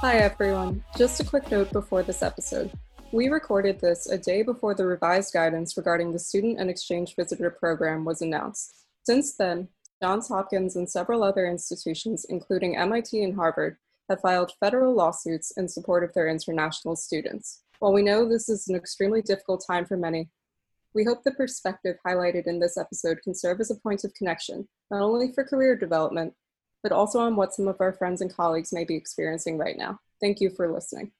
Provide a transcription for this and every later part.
Hi, everyone. Just a quick note before this episode. We recorded this a day before the revised guidance regarding the Student and Exchange Visitor Program was announced. Since then, Johns Hopkins and several other institutions, including MIT and Harvard, have filed federal lawsuits in support of their international students. While we know this is an extremely difficult time for many, we hope the perspective highlighted in this episode can serve as a point of connection, not only for career development, but also on what some of our friends and colleagues may be experiencing right now. Thank you for listening.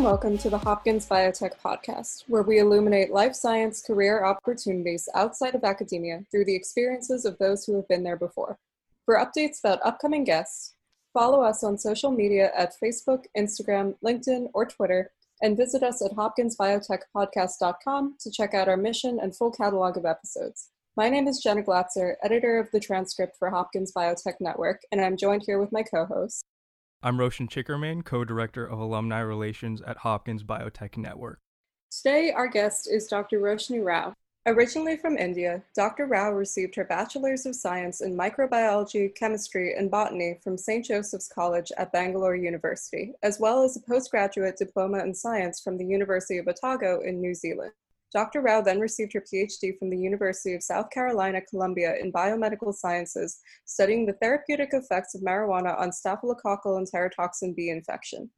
And welcome to the Hopkins Biotech Podcast, where we illuminate life science career opportunities outside of academia through the experiences of those who have been there before. For updates about upcoming guests, follow us on social media at Facebook, Instagram, LinkedIn, or Twitter, and visit us at hopkinsbiotechpodcast.com to check out our mission and full catalog of episodes. My name is Jenna Glatzer, editor of the transcript for Hopkins Biotech Network, and I'm joined here with my co host. I'm Roshan Chickerman, co-director of Alumni Relations at Hopkins Biotech Network. Today, our guest is Dr. Roshni Rao. Originally from India, Dr. Rao received her Bachelor's of Science in Microbiology, Chemistry, and Botany from St. Joseph's College at Bangalore University, as well as a postgraduate diploma in science from the University of Otago in New Zealand. Dr. Rao then received her PhD from the University of South Carolina, Columbia in biomedical sciences, studying the therapeutic effects of marijuana on staphylococcal and enterotoxin B infection.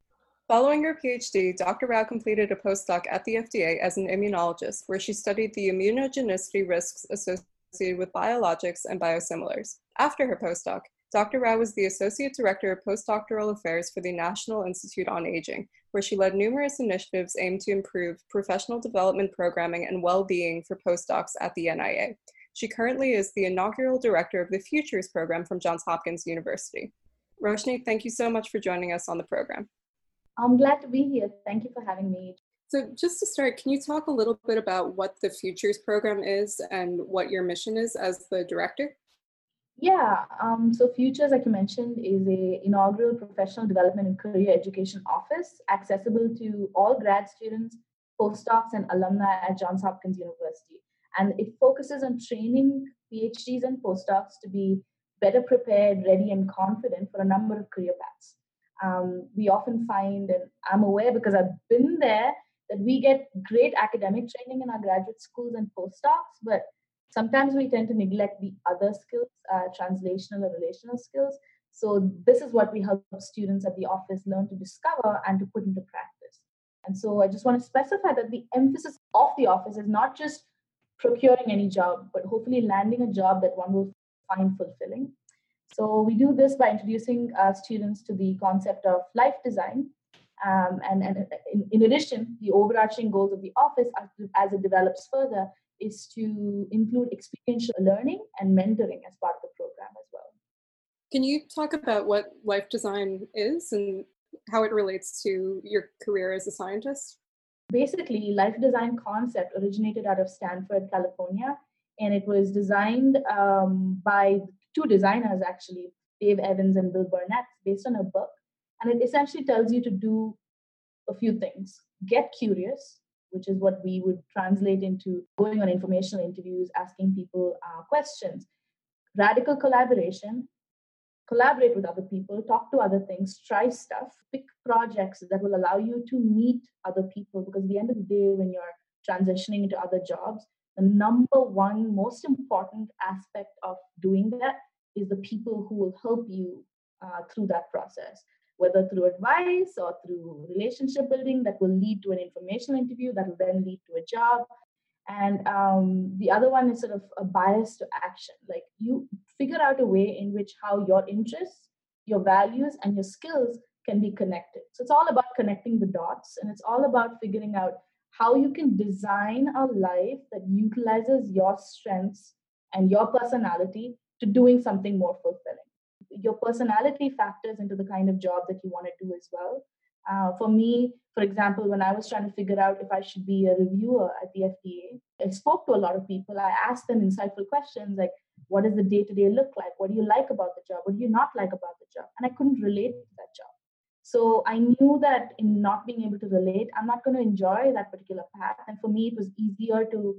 Following her PhD, Dr. Rao completed a postdoc at the FDA as an immunologist, where she studied the immunogenicity risks associated with biologics and biosimilars. After her postdoc, Dr. Rao was the Associate Director of Postdoctoral Affairs for the National Institute on Aging, where she led numerous initiatives aimed to improve professional development programming and well being for postdocs at the NIA. She currently is the inaugural director of the Futures Program from Johns Hopkins University. Roshni, thank you so much for joining us on the program. I'm glad to be here. Thank you for having me. So, just to start, can you talk a little bit about what the Futures Program is and what your mission is as the director? Yeah, um, so Futures, like you mentioned, is a inaugural professional development and career education office accessible to all grad students, postdocs, and alumni at Johns Hopkins University. And it focuses on training PhDs and postdocs to be better prepared, ready, and confident for a number of career paths. Um, we often find, and I'm aware because I've been there, that we get great academic training in our graduate schools and postdocs, but sometimes we tend to neglect the other skills, uh, translational or relational skills. So this is what we help students at the office learn to discover and to put into practice. And so I just want to specify that the emphasis of the office is not just procuring any job, but hopefully landing a job that one will find fulfilling. So we do this by introducing uh, students to the concept of life design. Um, and and in, in, addition, the overarching goals of the office as it develops further is to include experiential learning and mentoring as part of the program as well. Can you talk about what life design is and how it relates to your career as a scientist? Basically, life design concept originated out of Stanford, California, and it was designed um, by two designers actually, Dave Evans and Bill Burnett, based on a book. And it essentially tells you to do a few things: get curious, which is what we would translate into going on informational interviews, asking people uh, questions. Radical collaboration, collaborate with other people, talk to other things, try stuff, pick projects that will allow you to meet other people. Because at the end of the day, when you're transitioning into other jobs, the number one most important aspect of doing that is the people who will help you uh, through that process whether through advice or through relationship building that will lead to an informational interview that will then lead to a job. And um, the other one is sort of a bias to action. Like you figure out a way in which how your interests your values and your skills can be connected. So it's all about connecting the dots and it's all about figuring out how you can design a life that utilizes your strengths and your personality to doing something more fulfilling your personality factors into the kind of job that you want to do as well. Uh, for me, for example, when I was trying to figure out if I should be a reviewer at the FDA, I spoke to a lot of people. I asked them insightful questions like, what does the day to day look like? What do you like about the job? What do you not like about the job? And I couldn't relate to that job. So I knew that in not being able to relate, I'm not going to enjoy that particular path. And for me, it was easier to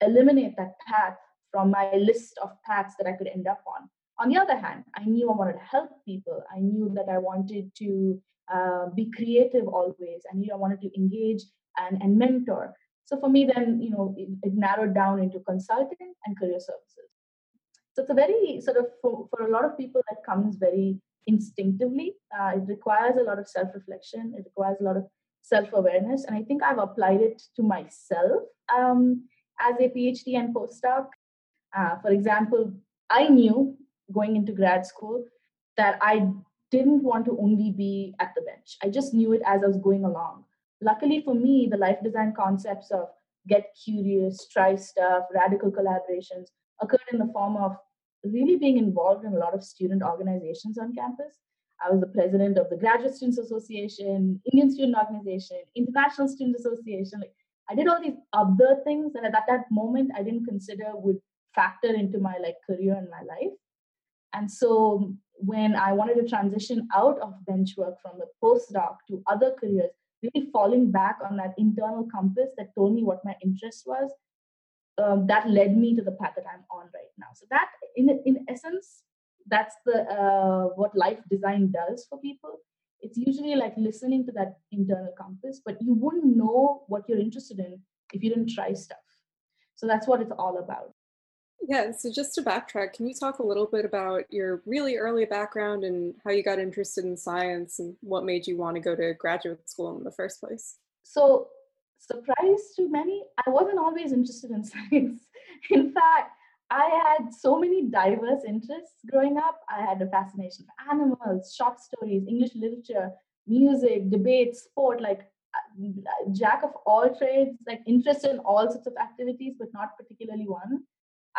eliminate that path from my list of paths that I could end up on. On the other hand, I knew I wanted to help people. I knew that I wanted to uh, be creative always. I knew I wanted to engage and, and mentor. So for me, then, you know, it, it narrowed down into consulting and career services. So it's a very sort of, for, for a lot of people, that comes very instinctively. Uh, it requires a lot of self reflection, it requires a lot of self awareness. And I think I've applied it to myself um, as a PhD and postdoc. Uh, for example, I knew going into grad school that I didn't want to only be at the bench. I just knew it as I was going along. Luckily for me, the life design concepts of get curious, try stuff, radical collaborations occurred in the form of really being involved in a lot of student organizations on campus. I was the president of the Graduate Students Association, Indian Student Organization, International Student Association. Like I did all these other things that at that moment I didn't consider would factor into my like career and my life. And so when I wanted to transition out of bench work from the postdoc to other careers, really falling back on that internal compass that told me what my interest was, um, that led me to the path that I'm on right now. So that, in in essence, that's the uh, what life design does for people. It's usually like listening to that internal compass, but you wouldn't know what you're interested in if you didn't try stuff. So that's what it's all about. Yeah, so just to backtrack, can you talk a little bit about your really early background and how you got interested in science and what made you want to go to graduate school in the first place? So, surprise to many, I wasn't always interested in science. In fact, I had so many diverse interests growing up. I had a fascination for animals, short stories, English literature, music, debate, sport, like uh, jack of all trades, like interested in all sorts of activities, but not particularly one.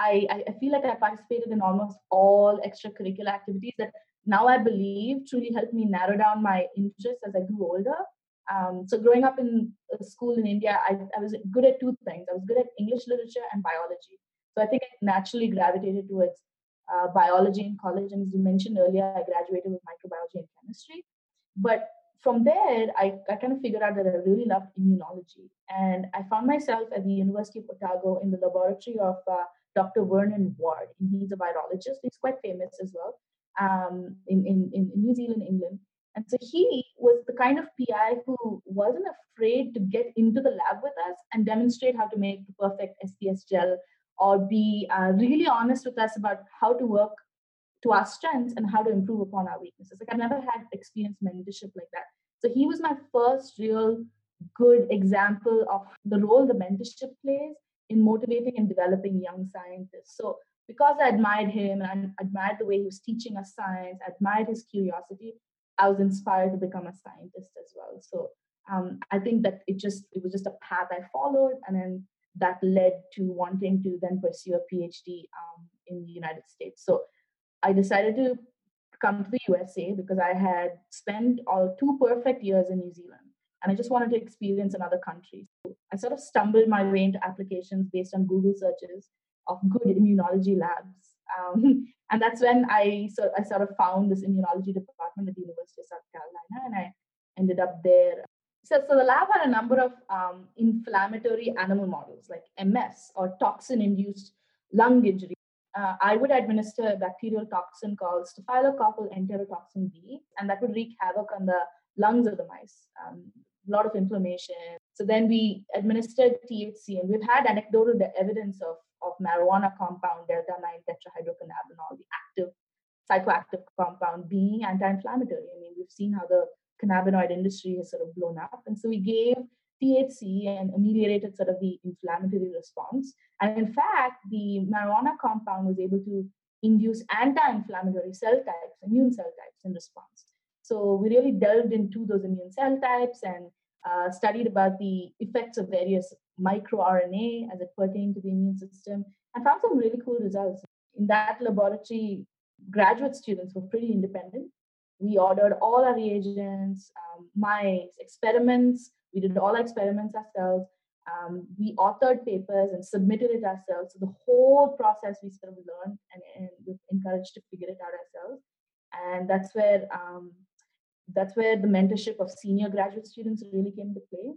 I, I feel like I participated in almost all extracurricular activities that now I believe truly helped me narrow down my interests as I grew older. Um, so growing up in a school in India, I, I was good at two things. I was good at English literature and biology. So I think I naturally gravitated towards uh, biology in college. And as you mentioned earlier, I graduated with microbiology and chemistry. But from there, I, I kind of figured out that I really loved immunology. And I found myself at the University of Otago in the laboratory of uh, Dr. Vernon Ward. And he's a virologist. He's quite famous as well um, in, in, in New Zealand, England. And so he was the kind of PI who wasn't afraid to get into the lab with us and demonstrate how to make the perfect SDS gel or be uh, really honest with us about how to work to our strengths and how to improve upon our weaknesses. Like I've never had experience mentorship like that. So he was my first real good example of the role the mentorship plays in motivating and developing young scientists. So because I admired him and I admired the way he was teaching us science, I admired his curiosity, I was inspired to become a scientist as well. So um, I think that it just it was just a path I followed, and then that led to wanting to then pursue a PhD um, in the United States. So I decided to come to the USA because I had spent all two perfect years in New Zealand and I just wanted to experience another country. So I sort of stumbled my way into applications based on Google searches of good immunology labs. Um, and that's when I, so, I sort of found this immunology department at the University of South Carolina, and I ended up there. So, so the lab had a number of um, inflammatory animal models like MS or toxin induced lung injury. Uh, I would administer a bacterial toxin called Staphylococcal enterotoxin B, and that would wreak havoc on the lungs of the mice. Um, a lot of inflammation. So then we administered THC, and we've had anecdotal evidence of, of marijuana compound delta 9 tetrahydrocannabinol, the active psychoactive compound, being anti inflammatory. I mean, we've seen how the cannabinoid industry has sort of blown up. And so we gave THC and ameliorated sort of the inflammatory response. And in fact, the marijuana compound was able to induce anti inflammatory cell types, immune cell types in response. So we really delved into those immune cell types and uh, studied about the effects of various microRNA as it pertained to the immune system and found some really cool results. In that laboratory, graduate students were pretty independent. We ordered all our reagents, um, mice, experiments. We did all our experiments ourselves. Um, we authored papers and submitted it ourselves. So the whole process we sort of learned and, and we encouraged to figure it out ourselves. And that's where um, that's where the mentorship of senior graduate students really came into play.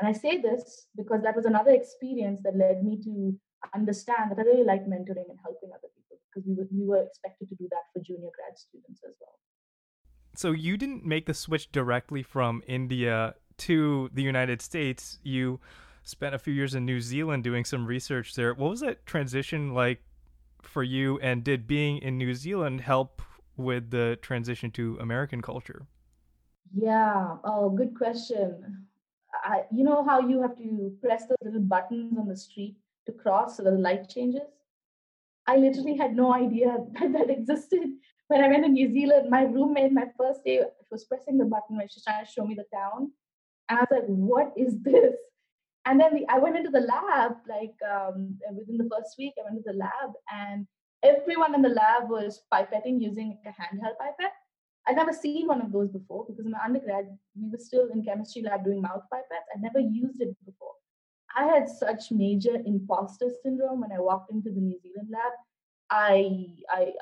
And I say this because that was another experience that led me to understand that I really like mentoring and helping other people because we were, we were expected to do that for junior grad students as well. So you didn't make the switch directly from India to the United States. You spent a few years in New Zealand doing some research there. What was that transition like for you? And did being in New Zealand help with the transition to American culture? Yeah, oh, good question. I, you know how you have to press those little buttons on the street to cross so that the light changes? I literally had no idea that that existed. When I went to New Zealand, my roommate, my first day, was pressing the button when she was trying to show me the town. And I was like, what is this? And then the, I went into the lab, like um, within the first week, I went to the lab, and everyone in the lab was pipetting using a handheld pipette. I'd never seen one of those before because in my undergrad, we were still in chemistry lab doing mouth pipettes. I'd never used it before. I had such major imposter syndrome when I walked into the New Zealand lab. I, I,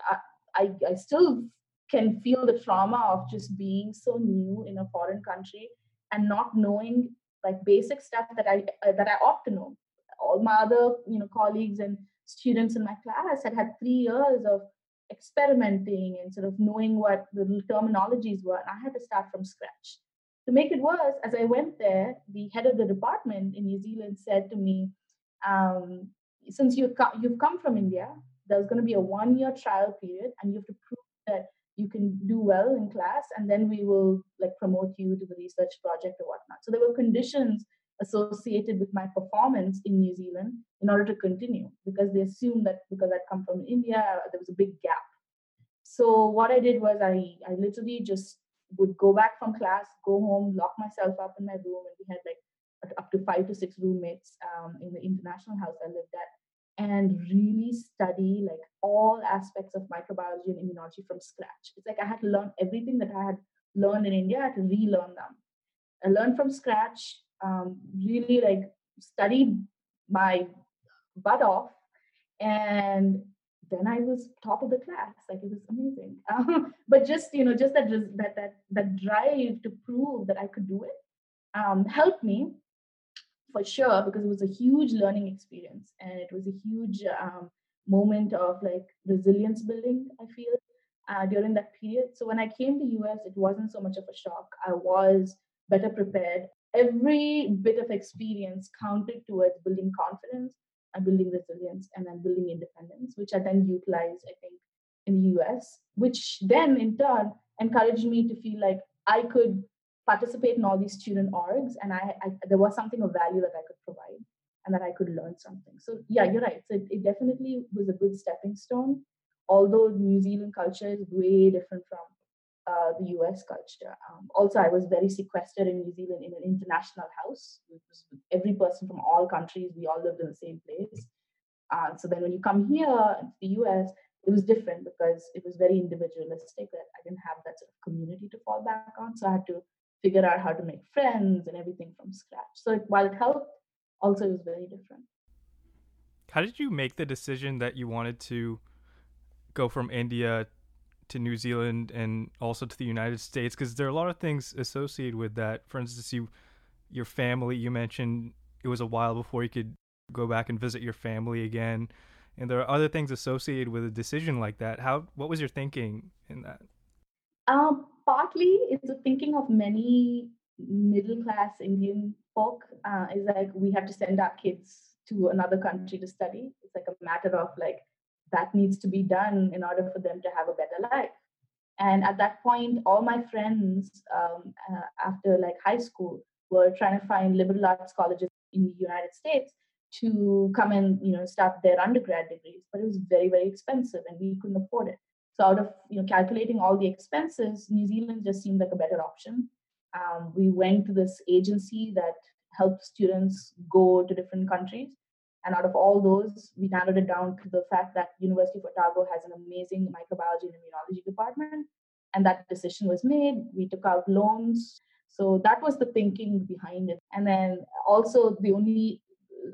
I, I still can feel the trauma of just being so new in a foreign country and not knowing like basic stuff that I uh, that I ought to know. All my other you know colleagues and students in my class had had three years of experimenting and sort of knowing what the terminologies were, and I had to start from scratch. To make it worse, as I went there, the head of the department in New Zealand said to me, um, "Since you co- you've come from India, there's going to be a one-year trial period, and you have to prove that you can do well in class and then we will like promote you to the research project or whatnot so there were conditions associated with my performance in new zealand in order to continue because they assumed that because i'd come from india there was a big gap so what i did was i i literally just would go back from class go home lock myself up in my room and we had like up to five to six roommates um, in the international house i lived at and really study like all aspects of microbiology and immunology from scratch. It's like I had to learn everything that I had learned in India, I had to relearn them. I learned from scratch, um, really like studied my butt off, and then I was top of the class. Like it was amazing. Um, but just you know, just that that that that drive to prove that I could do it um, helped me for sure because it was a huge learning experience and it was a huge um, moment of like resilience building i feel uh, during that period so when i came to us it wasn't so much of a shock i was better prepared every bit of experience counted towards building confidence and building resilience and then building independence which i then utilized i think in the us which then in turn encouraged me to feel like i could participate in all these student orgs and I, I, there was something of value that i could provide and that i could learn something. So yeah you're right. So it, it definitely was a good stepping stone although new zealand culture is way different from uh, the us culture um, also i was very sequestered in new zealand in an international house every person from all countries we all lived in the same place uh, so then when you come here to the us it was different because it was very individualistic that i didn't have that sort of community to fall back on so i had to figure out how to make friends and everything from scratch. So while it helped, also it was very different. How did you make the decision that you wanted to go from India to New Zealand and also to the United States? Because there are a lot of things associated with that. For instance, you, your family, you mentioned it was a while before you could go back and visit your family again. And there are other things associated with a decision like that. How, what was your thinking in that? Um, partly it's a thinking of many middle class Indian folk uh, is like we have to send our kids to another country to study. It's like a matter of like that needs to be done in order for them to have a better life. And at that point, all my friends um, uh, after like high school were trying to find liberal arts colleges in the United States to come and you know start their undergrad degrees, but it was very very expensive and we couldn't afford it. So out of you know calculating all the expenses, New Zealand just seemed like a better option. Um, we went to this agency that helps students go to different countries, and out of all those, we narrowed it down to the fact that University of Otago has an amazing microbiology and immunology department, and that decision was made. We took out loans. So that was the thinking behind it. And then also the only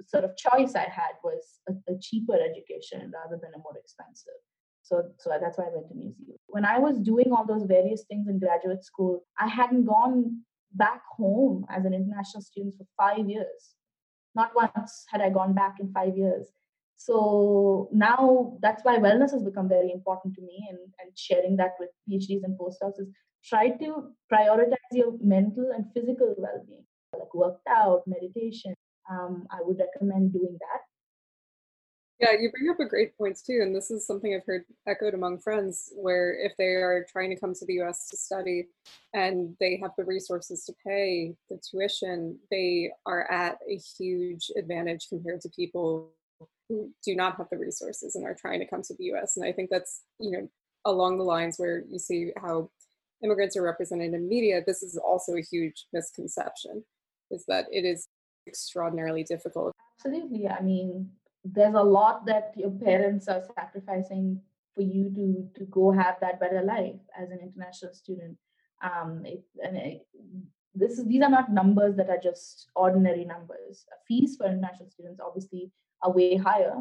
sort of choice I had was a, a cheaper education rather than a more expensive. So, so that's why I went to New Zealand. When I was doing all those various things in graduate school, I hadn't gone back home as an international student for five years. Not once had I gone back in five years. So now that's why wellness has become very important to me and, and sharing that with PhDs and postdocs is try to prioritize your mental and physical well-being, like worked out, meditation. Um, I would recommend doing that. Yeah, you bring up a great points too, and this is something I've heard echoed among friends. Where if they are trying to come to the U.S. to study, and they have the resources to pay the tuition, they are at a huge advantage compared to people who do not have the resources and are trying to come to the U.S. And I think that's you know along the lines where you see how immigrants are represented in media. This is also a huge misconception, is that it is extraordinarily difficult. Absolutely. I mean, there's a lot that your parents are sacrificing for you to to go have that better life as an international student. Um it, and it, this is these are not numbers that are just ordinary numbers. Fees for international students obviously are way higher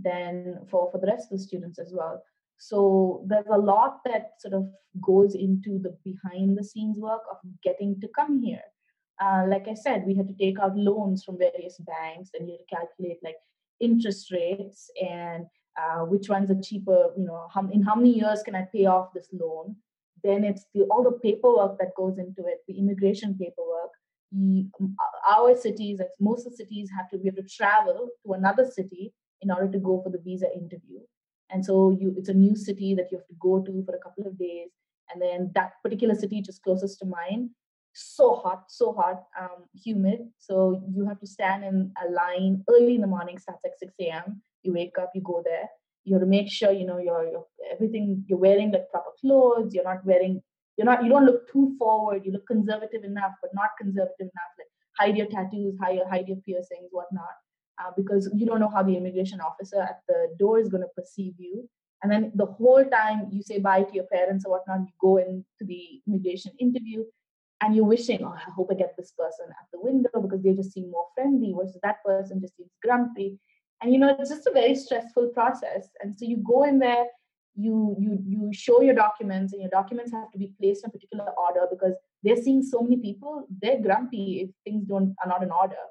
than for for the rest of the students as well. So there's a lot that sort of goes into the behind the scenes work of getting to come here. Uh, like i said we had to take out loans from various banks and you had to calculate like interest rates and uh, which ones are cheaper you know how, in how many years can i pay off this loan? Then it's the, all the paperwork that goes into it the immigration paperwork. The, um, our cities most of the cities have to be able to travel to another city in order to go for the visa interview. And so you it's a new city that you have to go to for a couple of days and then that particular city just closest to mine so hot, so hot, um, humid. So you have to stand in a line early in the morning, starts at 6 a.m. You wake up, you go there. You have to make sure you know your your everything you're wearing like proper clothes. You're not wearing you're not you don't look too forward. You look conservative enough, but not conservative enough. Like hide your tattoos, hide your hide your piercings, whatnot, uh, because you don't know how the immigration officer at the door is going to perceive you. And then the whole time you say bye to your parents or whatnot, you go into the immigration interview and you're wishing, oh, I hope I get this person at the window because they just seem more friendly versus that person just seems grumpy. And you know, it's just a very stressful process. And so you go in there, you you you show your documents, and your documents have to be placed in a particular order because they're seeing so many people, they're grumpy if things don't are not in order.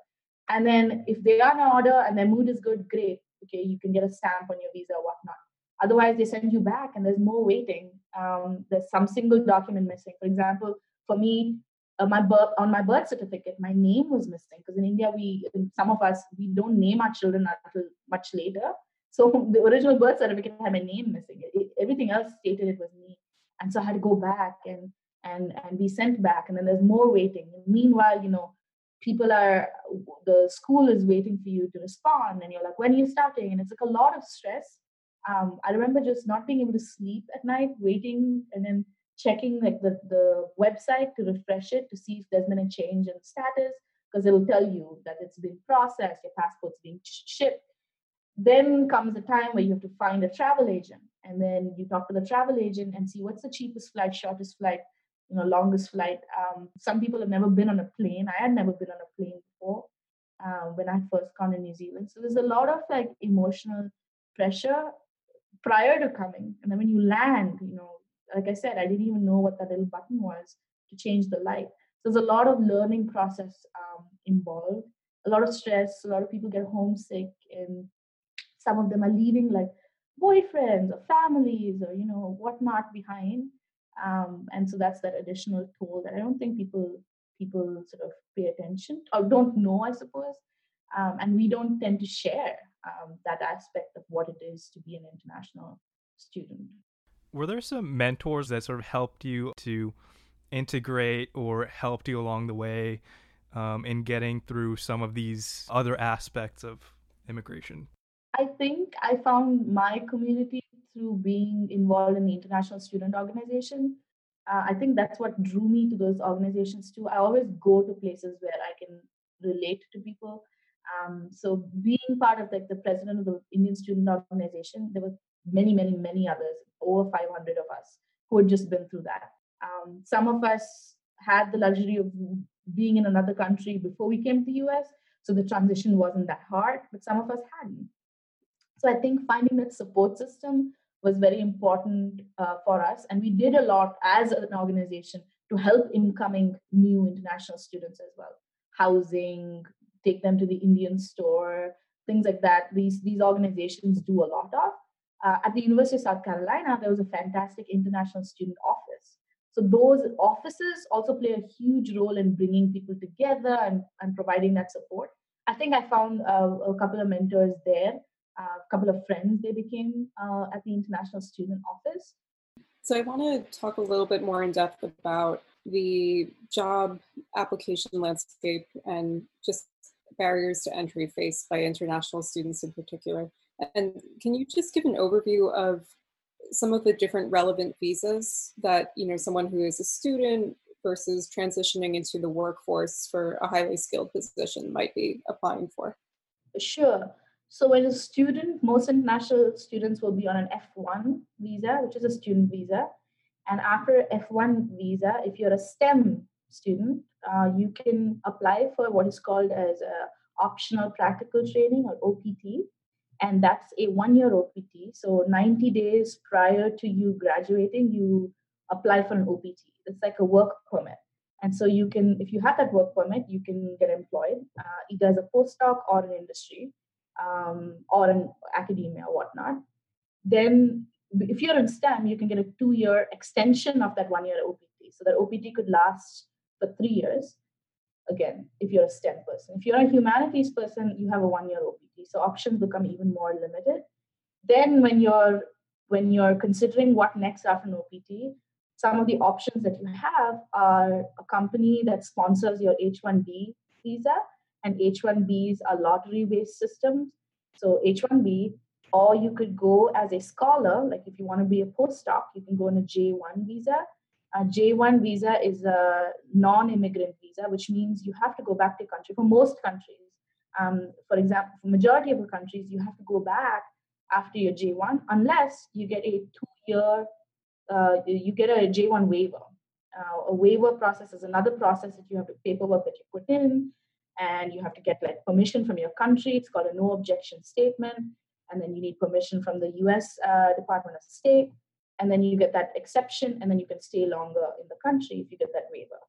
And then if they are in order and their mood is good, great. Okay, you can get a stamp on your visa or whatnot. Otherwise, they send you back and there's more waiting. Um, there's some single document missing. For example, for me, uh, my birth on my birth certificate, my name was missing because in India, we some of us we don't name our children until much later. So the original birth certificate had my name missing. It, everything else stated it was me, and so I had to go back and and and be sent back. And then there's more waiting. And meanwhile, you know, people are the school is waiting for you to respond, and you're like, when are you starting? And it's like a lot of stress. Um, I remember just not being able to sleep at night, waiting, and then checking like the, the website to refresh it to see if there's been a change in status because it'll tell you that it's been processed, your passport's being shipped. Then comes the time where you have to find a travel agent, and then you talk to the travel agent and see what's the cheapest flight, shortest flight, you know, longest flight. Um, some people have never been on a plane. I had never been on a plane before um, when I first gone to New Zealand. So there's a lot of like emotional pressure prior to coming, and then when you land, you know, like I said, I didn't even know what that little button was to change the light. So there's a lot of learning process um, involved, a lot of stress. A lot of people get homesick, and some of them are leaving like boyfriends or families or you know whatnot behind. Um, and so that's that additional toll that I don't think people people sort of pay attention or don't know, I suppose. Um, and we don't tend to share um, that aspect of what it is to be an international student were there some mentors that sort of helped you to integrate or helped you along the way um, in getting through some of these other aspects of immigration? I think I found my community through being involved in the International Student Organization. Uh, I think that's what drew me to those organizations too. I always go to places where I can relate to people. Um, so being part of like the president of the Indian Student Organization, there were many, many, many others, over 500 of us who had just been through that. Um, some of us had the luxury of being in another country before we came to the US. So the transition wasn't that hard, but some of us hadn't. So I think finding that support system was very important uh, for us. And we did a lot as an organization to help incoming new international students as well. Housing, take them to the Indian store, things like that. These, these organizations do a lot of. Uh, at the University of South Carolina, there was a fantastic international student office. So those offices also play a huge role in bringing people together and, and providing that support. I think I found uh, a couple of mentors there a couple of friends they became uh, at the International Student Office. So I want to talk a little bit more in depth about the job application landscape and just barriers to entry faced by international students in particular. And can you just give an overview of some of the different relevant visas that you know someone who is a student versus transitioning into the workforce for a highly skilled position might be applying for? Sure. So when a student, most international students will be on an F1 visa, which is a student visa. And after F1 visa, if you're a STEM student, uh, you can apply for what is called as a optional practical training or OPT. And that's a one-year OPT. So 90 days prior to you graduating, you apply for an OPT. It's like a work permit. And so you can, if you have that work permit, you can get employed uh, either as a postdoc or an industry um, or in academia or whatnot, then if you're in STEM, you can get a two year extension of that one year OPT. So that OPT could last for three years. Again, if you're a STEM person. If you're a humanities person, you have a one year OPT. So options become even more limited. Then when you're when you're considering what next after an OPT, some of the options that you have are a company that sponsors your H1B visa and H1Bs are lottery based systems. So H1B, or you could go as a scholar, like if you want to be a postdoc, you can go on a J1 visa. A J1 visa is a non immigrant visa, which means you have to go back to your country. For most countries, um, for example, for majority of the countries, you have to go back after your J1 unless you get a two year, uh, you get a J1 waiver. Uh, a waiver process is another process that you have to paperwork that you put in and you have to get like permission from your country. It's called a no objection statement. And then you need permission from the US uh, Department of State. And then you get that exception, and then you can stay longer in the country if you get that waiver.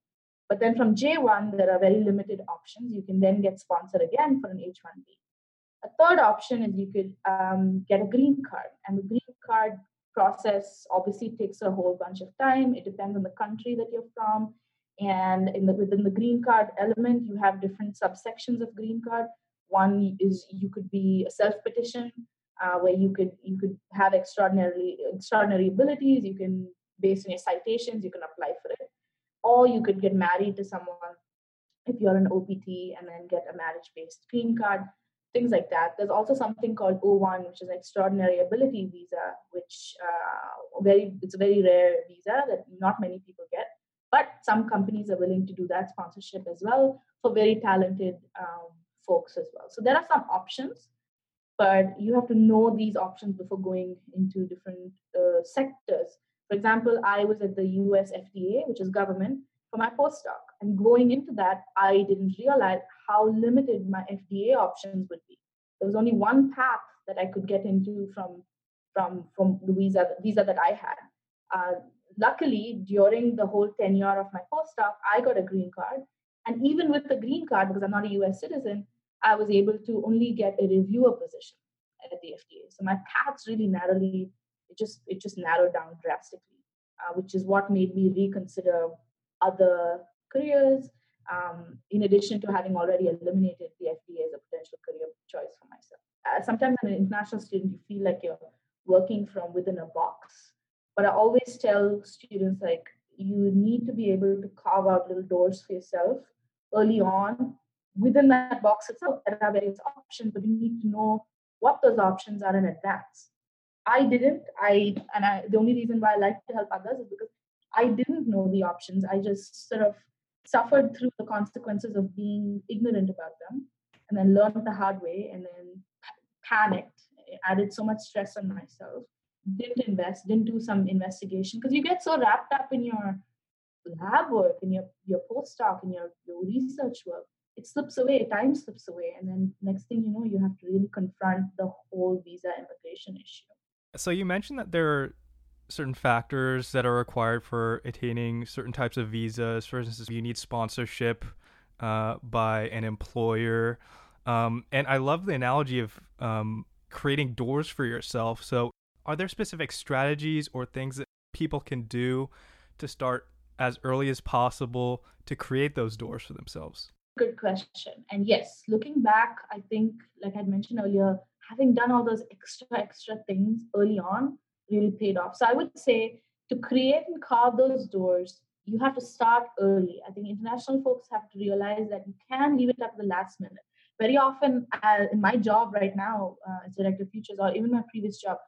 But then from J1, there are very limited options. You can then get sponsored again for an H1B. A third option is you could um, get a green card. And the green card process obviously takes a whole bunch of time. It depends on the country that you're from and in the, within the green card element, you have different subsections of green card. One is you could be a self petition, uh, where you could you could have extraordinarily extraordinary abilities. You can based on your citations, you can apply for it, or you could get married to someone if you're an OPT and then get a marriage based green card. Things like that. There's also something called O1, which is an extraordinary ability visa, which uh, very it's a very rare visa that not many people get but some companies are willing to do that sponsorship as well for very talented um, folks as well. So there are some options, but you have to know these options before going into different uh, sectors. For example, I was at the US FDA, which is government, for my postdoc. And going into that, I didn't realize how limited my FDA options would be. There was only one path that I could get into from from from the visa visa that I had. Uh, luckily, during the whole tenure of my postdoc, I got a green card. And even with the green card, because I'm not a US citizen, I was able to only get a reviewer position at the FDA. So my paths really narrowly, it just it just narrowed down drastically, uh, which is what made me reconsider other careers. Um, in addition to having already eliminated the FDA as a potential career choice for myself. Uh, sometimes as an international student, you feel like you're working from within a box but I always tell students like you need to be able to carve out little doors for yourself early on. Within that box itself, there are various options, but you need to know what those options are in advance. I didn't. I and I the only reason why I like to help others is because I didn't know the options. I just sort of suffered through the consequences of being ignorant about them and then learned the hard way and then panicked, added so much stress on myself didn't invest, didn't do some investigation because you get so wrapped up in your lab work, in your, your postdoc, in your, your research work it slips away, time slips away. And then next thing you know, you have to really confront the whole visa immigration issue. So you mentioned that there are certain factors that are required for attaining certain types of visas. For instance, you need sponsorship uh, by an employer. Um, and I love the analogy of um, creating doors for yourself. So, are there specific strategies or things that people can do to start as early as possible to create those doors for themselves? Good question. And yes, looking back, I think, like I mentioned earlier, having done all those extra, extra things early on really paid off. So I would say to create and carve those doors, you have to start early. I think international folks have to realize that you can leave it up to the last minute. Very often, uh, in my job right now, uh, as director of futures, or even my previous job,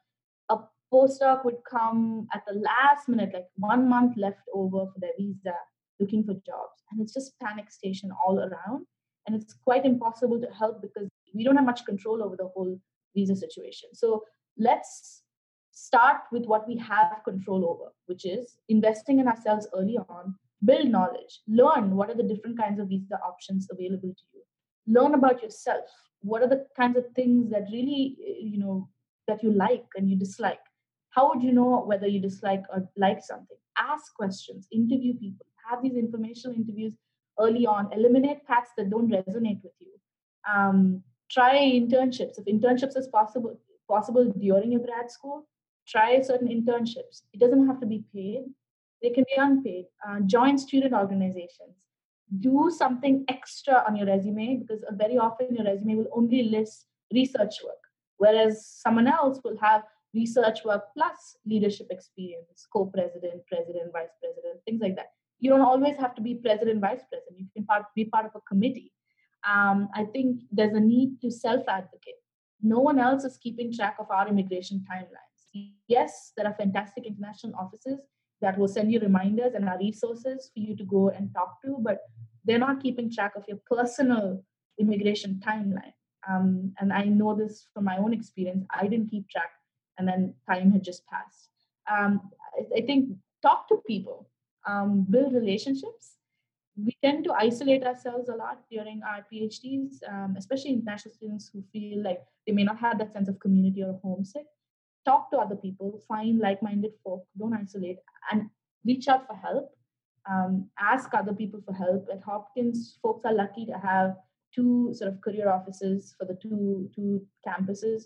a postdoc would come at the last minute, like one month left over for their visa, looking for jobs. And it's just panic station all around. And it's quite impossible to help because we don't have much control over the whole visa situation. So let's start with what we have control over, which is investing in ourselves early on, build knowledge, learn what are the different kinds of visa options available to you, learn about yourself. What are the kinds of things that really, you know, that you like and you dislike? How would you know whether you dislike or like something? Ask questions, interview people, have these informational interviews early on, eliminate paths that don't resonate with you. Um, try internships. If internships is possible, possible during your grad school, try certain internships. It doesn't have to be paid, they can be unpaid. Uh, join student organizations. Do something extra on your resume because very often your resume will only list research work, whereas someone else will have research work plus leadership experience, co president, president, vice president, things like that. You don't always have to be president, vice president. You can part, be part of a committee. Um, I think there's a need to self advocate. No one else is keeping track of our immigration timelines. yes, there are fantastic international offices that will send you reminders and are resources for you to go and talk to, but they're not keeping track of your personal immigration timeline. Um, and I know this from my own experience. I didn't keep track, and then time had just passed. Um, I, I, think talk to people, um, build relationships. We tend to isolate ourselves a lot during our PhDs, um, especially international students who feel like they may not have that sense of community or homesick talk to other people, find like minded folk, don't isolate, and reach out for help. Um, ask other people for help. At Hopkins, folks are lucky to have two sort of career offices for the two two campuses,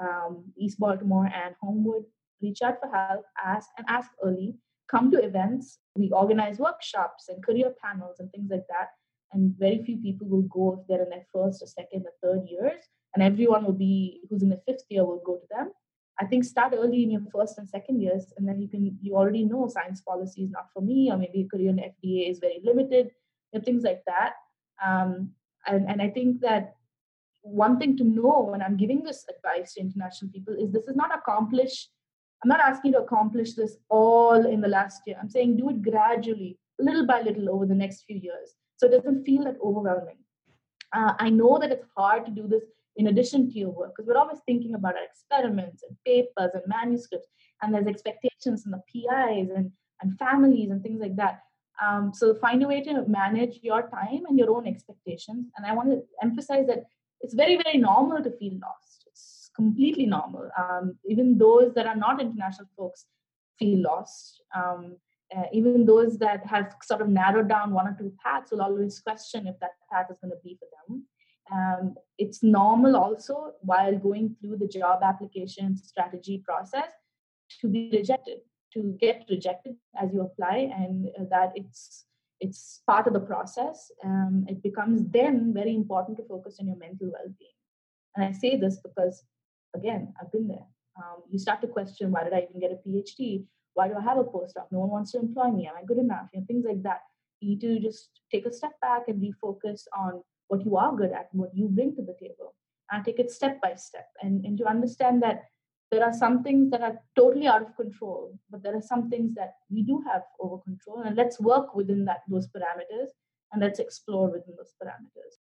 um, East Baltimore and Homewood. Reach out for help, ask and ask early. Come to events. We organize workshops and career panels and things like that. And very few people will go if they're in their first or second or third years. And everyone will be who's in the fifth year will go to them. I think start early in your first and second years, and then you can you already know science policy is not for me, or maybe a career in FDA is very limited, and things like that. Um, and and I think that one thing to know when I'm giving this advice to international people is this is not accomplished. I'm not asking you to accomplish this all in the last year. I'm saying do it gradually, little by little over the next few years, so it doesn't feel that overwhelming. Uh, I know that it's hard to do this in addition to your work because we're always thinking about our experiments and papers and manuscripts and there's expectations in the pis and, and families and things like that um, so find a way to manage your time and your own expectations and i want to emphasize that it's very very normal to feel lost completely normal um, even those that are not international folks feel lost um, uh, even those that have sort of narrowed down one or two paths will always question if that path is going to be for them um, it's normal also while going through the job application strategy process to be rejected, to get rejected as you apply, and uh, that it's it's part of the process. Um, it becomes then very important to focus on your mental well-being. And I say this because, again, I've been there. Um, you start to question why did I even get a PhD? Why do I have a postdoc? No one wants to employ me. Am I good enough? You know, things like that. You need to just take a step back and refocus on what you are good at and what you bring to the table and take it step by step and, and to understand that there are some things that are totally out of control but there are some things that we do have over control and let's work within that those parameters and let's explore within those parameters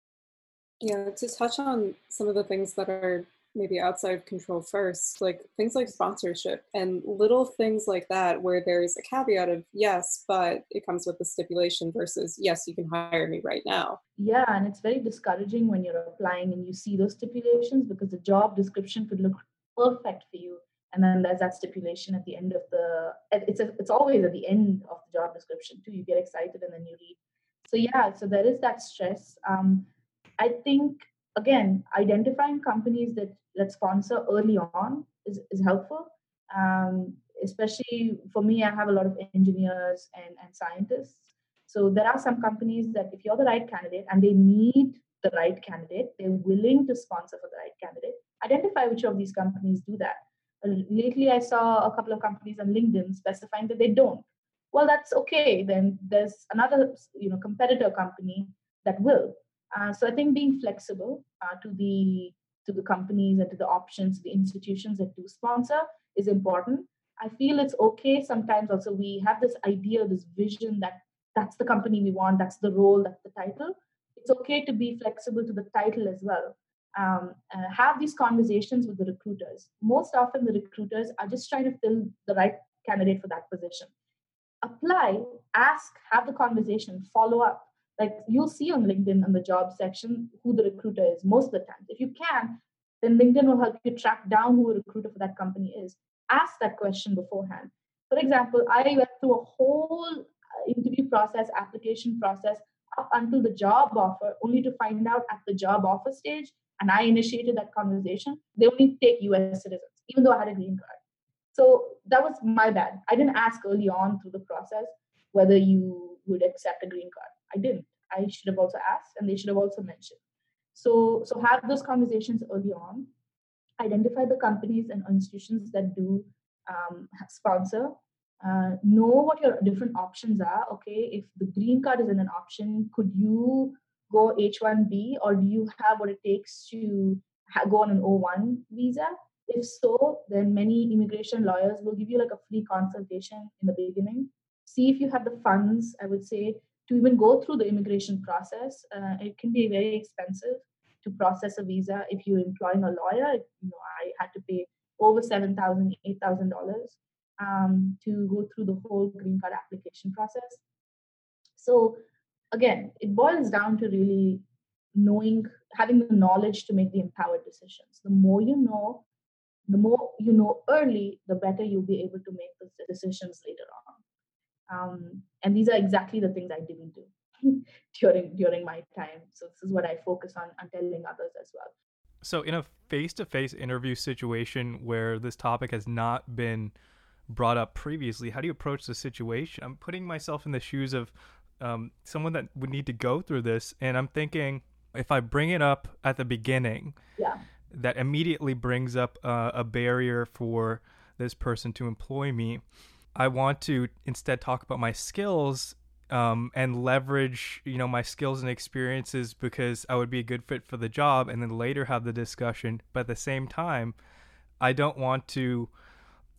yeah to touch on some of the things that are maybe outside of control first, like things like sponsorship and little things like that, where there's a caveat of yes, but it comes with a stipulation versus yes, you can hire me right now. Yeah, and it's very discouraging when you're applying and you see those stipulations because the job description could look perfect for you. And then there's that stipulation at the end of the it's a, it's always at the end of the job description too. You get excited and then you read. So yeah, so there is that stress. Um, I think again, identifying companies that that sponsor early on is, is helpful. Um, especially for me, I have a lot of engineers and, and scientists. So there are some companies that if you're the right candidate and they need the right candidate, they're willing to sponsor for the right candidate. Identify which of these companies do that. Uh, lately, I saw a couple of companies on LinkedIn specifying that they don't. Well, that's okay. Then there's another, you know, competitor company that will. Uh, so I think being flexible uh, to the to the companies and to the options, the institutions that do sponsor is important. I feel it's okay sometimes also we have this idea, this vision that that's the company we want, that's the role, that's the title. It's okay to be flexible to the title as well. Um, uh, have these conversations with the recruiters. Most often, the recruiters are just trying to fill the right candidate for that position. Apply, ask, have the conversation, follow up like you'll see on linkedin in the job section who the recruiter is most of the time. If you can then linkedin will help you track down who a recruiter for that company is. Ask that question beforehand. For example i went through a whole uh, interview process application process up until the job offer only to find out at the job offer stage and i initiated that conversation they only take us citizens even though i had a green card. So that was my bad. I didn't ask early on through the process whether you would accept a green card I didn't. I should have also asked, and they should have also mentioned. So, so have those conversations early on. Identify the companies and institutions that do um, sponsor. Uh, know what your different options are. Okay, if the green card isn't an option, could you go H1B, or do you have what it takes to ha- go on an O1 visa? If so, then many immigration lawyers will give you like a free consultation in the beginning. See if you have the funds. I would say to even go through the immigration process, uh, it can be very expensive to process a visa. If you're employing a lawyer, you know, I had to pay over seven thousand, eight thousand dollars um, to go through the whole green card application process. So again, it boils down to really knowing, having the knowledge to make the empowered decisions. The more you know, the more you know early, the better you'll be able to make those decisions later on. Um, and these are exactly the things I didn't do during during my time. So this is what I focus on on telling others as well. So in a face-to-face interview situation where this topic has not been brought up previously, how do you approach the situation? I'm putting myself in the shoes of um, someone that would need to go through this, and I'm thinking if I bring it up at the beginning, yeah. that immediately brings up uh, a barrier for this person to employ me. I want to instead talk about my skills um, and leverage, you know, my skills and experiences because I would be a good fit for the job, and then later have the discussion. But at the same time, I don't want to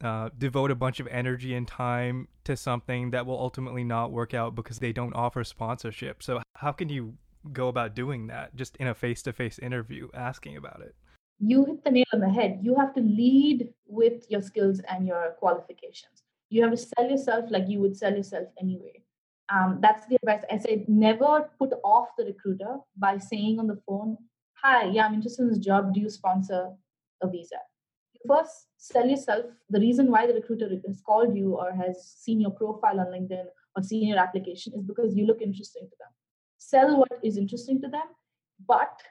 uh, devote a bunch of energy and time to something that will ultimately not work out because they don't offer sponsorship. So how can you go about doing that? Just in a face-to-face interview, asking about it. You hit the nail on the head. You have to lead with your skills and your qualifications you have to sell yourself like you would sell yourself anyway. Um, that's the advice I say. Never put off the recruiter by saying on the phone, "Hi, yeah, I'm interested in this job. Do you sponsor a visa?" you First, sell yourself. The reason why the recruiter has called you or has seen your profile on LinkedIn or seen your application is because you look interesting to them. Sell what is interesting to them, but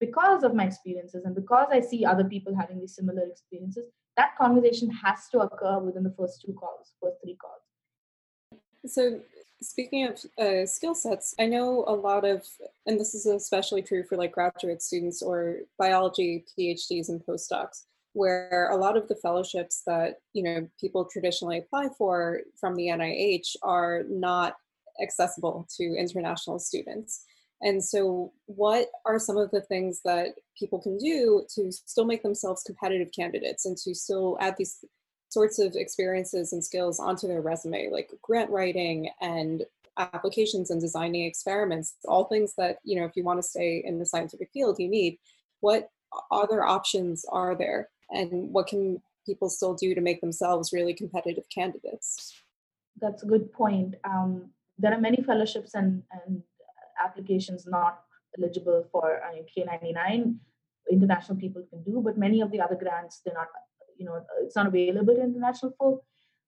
because of my experiences and because I see other people having these similar experiences, that conversation has to occur within the first two calls, first three calls. So, speaking of uh, skill sets, I know a lot of, and this is especially true for like graduate students or biology PhDs and postdocs, where a lot of the fellowships that you know people traditionally apply for from the NIH are not accessible to international students. And so, what are some of the things that people can do to still make themselves competitive candidates and to still add these sorts of experiences and skills onto their resume, like grant writing and applications and designing experiments, all things that, you know, if you want to stay in the scientific field, you need. What other options are there and what can people still do to make themselves really competitive candidates that's a good point um, there are many fellowships and, and applications not eligible for uh, k99 international people can do but many of the other grants they're not you know it's not available to international folk.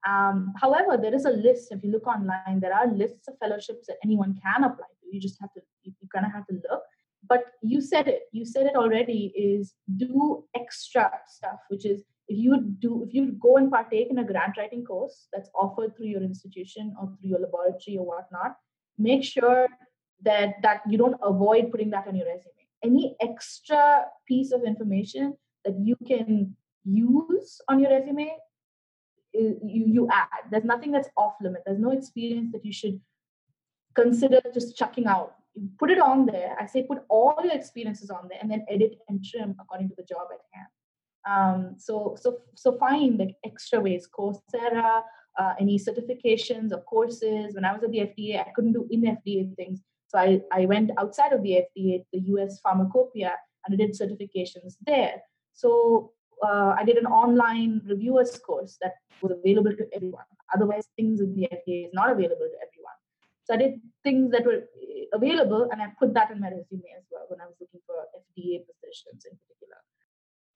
Um, however there is a list if you look online there are lists of fellowships that anyone can apply to. You just have to you, you kind of have to look. But you said it you said it already is do extra stuff which is if you do if you go and partake in a grant writing course that's offered through your institution or through your laboratory or whatnot make sure that that you don't avoid putting that on your resume any extra piece of information that you can use on your resume you you add there's nothing that's off limit there's no experience that you should consider just chucking out put it on there. I say put all your experiences on there and then edit and trim according to the job at hand. Um, so so so find like extra ways, Coursera, uh, any certifications or courses. When I was at the FDA, I couldn't do in FDA things, so I I went outside of the FDA, the U.S. Pharmacopoeia, and I did certifications there. So uh, I did an online reviewers course that was available to everyone. Otherwise, things in the FDA is not available to everyone. So I did things that were eh, available and I put that in my resume as well when I was looking for FDA positions in particular.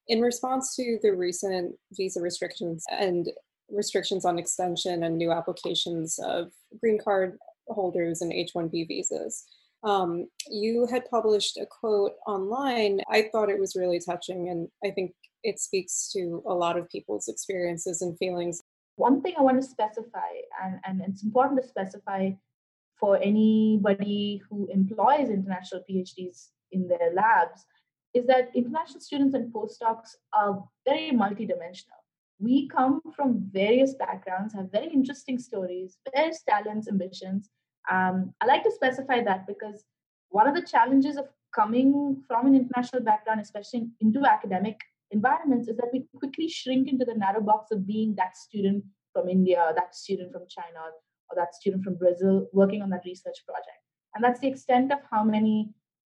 In response to the recent visa restrictions and restrictions on extension and new applications of green card holders and H 1B visas, um, you had published a quote online. I thought it was really touching, and I think it speaks to a lot of people's experiences and feelings. One thing I want to specify, and, and it's important to specify for anybody who employs international PhDs in their labs is that international students and postdocs are very multidimensional. We come from various backgrounds, have very interesting stories, various talents, ambitions. Um, I like to specify that because one of the challenges of coming from an international background, especially into academic environments, is that we quickly shrink into the narrow box of being that student from India, that student from China, or that student from Brazil working on that research project. And that's the extent of how many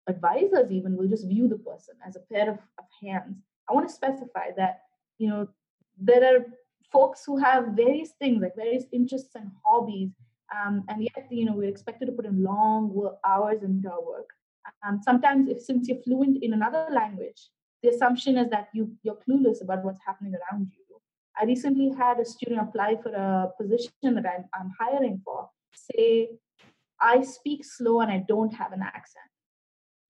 advisors even will just view the person as a pair of, of hands. I want to specify that, you know, there are folks who have various things like various interests and hobbies um, and yet you know we're expected to put in long work, hours into our work um, sometimes if since you're fluent in another language the assumption is that you you're clueless about what's happening around you I recently had a student apply for a position that I'm, I'm hiring for. Say, I speak slow and I don't have an accent.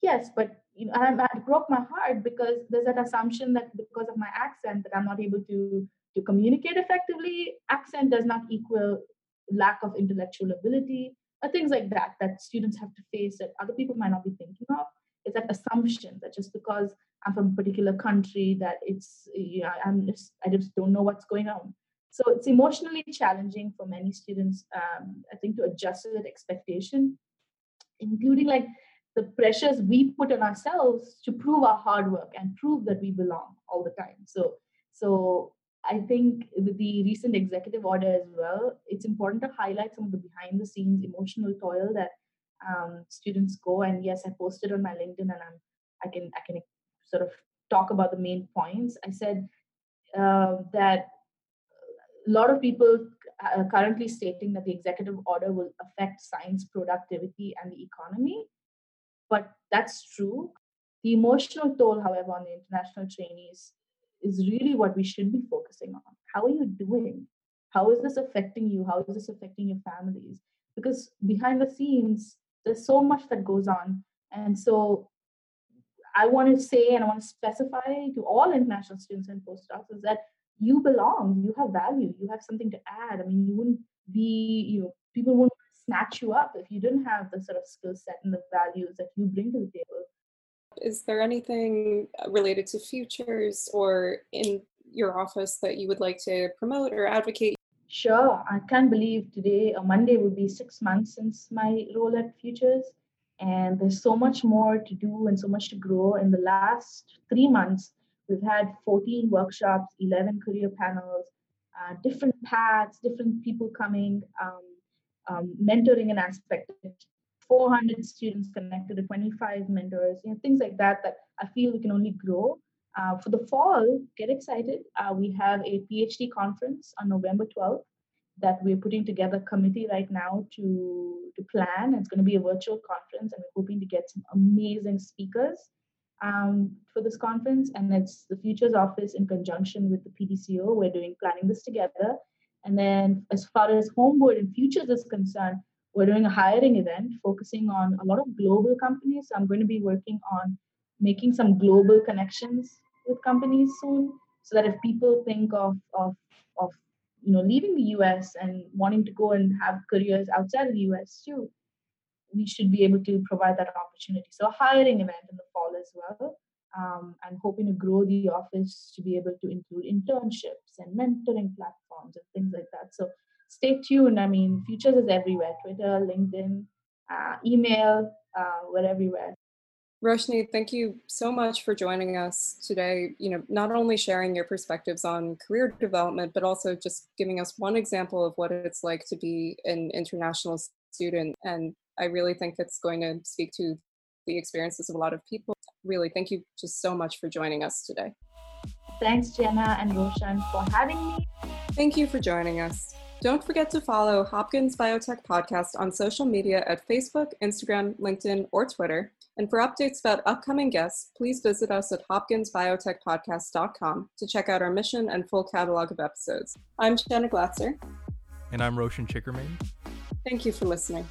Yes, but you know, and it broke my heart because there's that assumption that because of my accent that I'm not able to to communicate effectively. Accent does not equal lack of intellectual ability or things like that that students have to face that other people might not be thinking of. Is that assumption that just because I'm from a particular country that it's you know I'm just I just don't know what's going on. So it's emotionally challenging for many students. Um, I think to adjust to that expectation, including like the pressures we put on ourselves to prove our hard work and prove that we belong all the time. So so I think with the recent executive order as well, it's important to highlight some of the behind the scenes emotional toil that um, students go. And yes, I posted on my LinkedIn, and I'm I can I can sort of talk about the main points, I said uh, that a lot of people are currently stating that the executive order will affect science productivity and the economy. But that's true. The emotional toll, however, on the international trainees is really what we should be focusing on. How are you doing? How is this affecting you? How is this affecting your families? Because behind the scenes, there's so much that goes on. And so I want to say and I want to specify to all international students and postdocs is that you belong, you have value, you have something to add. I mean, you wouldn't be, you know, people wouldn't snatch you up if you didn't have the sort of skill set and the values that you bring to the table. Is there anything related to futures or in your office that you would like to promote or advocate? Sure. I can't believe today, a Monday, would be six months since my role at Futures and there's so much more to do and so much to grow. In the last three months, we've had 14 workshops, 11 career panels, uh, different paths, different people coming, um, um, mentoring an aspect. 400 students connected to 25 mentors, you know, things like that. That I feel we can only grow. Uh, for the fall, get excited. Uh, we have a PhD conference on November 12th that we're putting together a committee right now to, to plan. It's going to be a virtual conference, and we're hoping to get some amazing speakers um, for this conference. And it's the Futures Office in conjunction with the PDCO. We're doing planning this together. And then, as far as Homewood and Futures is concerned, we're doing a hiring event focusing on a lot of global companies. So I'm going to be working on making some global connections with companies soon so that if people think of, of, of you know leaving the us and wanting to go and have careers outside of the us too we should be able to provide that opportunity so a hiring event in the fall as well um, i'm hoping to grow the office to be able to include internships and mentoring platforms and things like that so stay tuned i mean futures is everywhere twitter linkedin uh, email uh, we're everywhere Roshni, thank you so much for joining us today. You know, not only sharing your perspectives on career development, but also just giving us one example of what it's like to be an international student. And I really think it's going to speak to the experiences of a lot of people. Really, thank you just so much for joining us today. Thanks, Jenna and Roshan, for having me. Thank you for joining us. Don't forget to follow Hopkins Biotech Podcast on social media at Facebook, Instagram, LinkedIn, or Twitter. And for updates about upcoming guests, please visit us at hopkinsbiotechpodcast.com to check out our mission and full catalog of episodes. I'm Jenna Glatzer. And I'm Roshan Chickerman. Thank you for listening.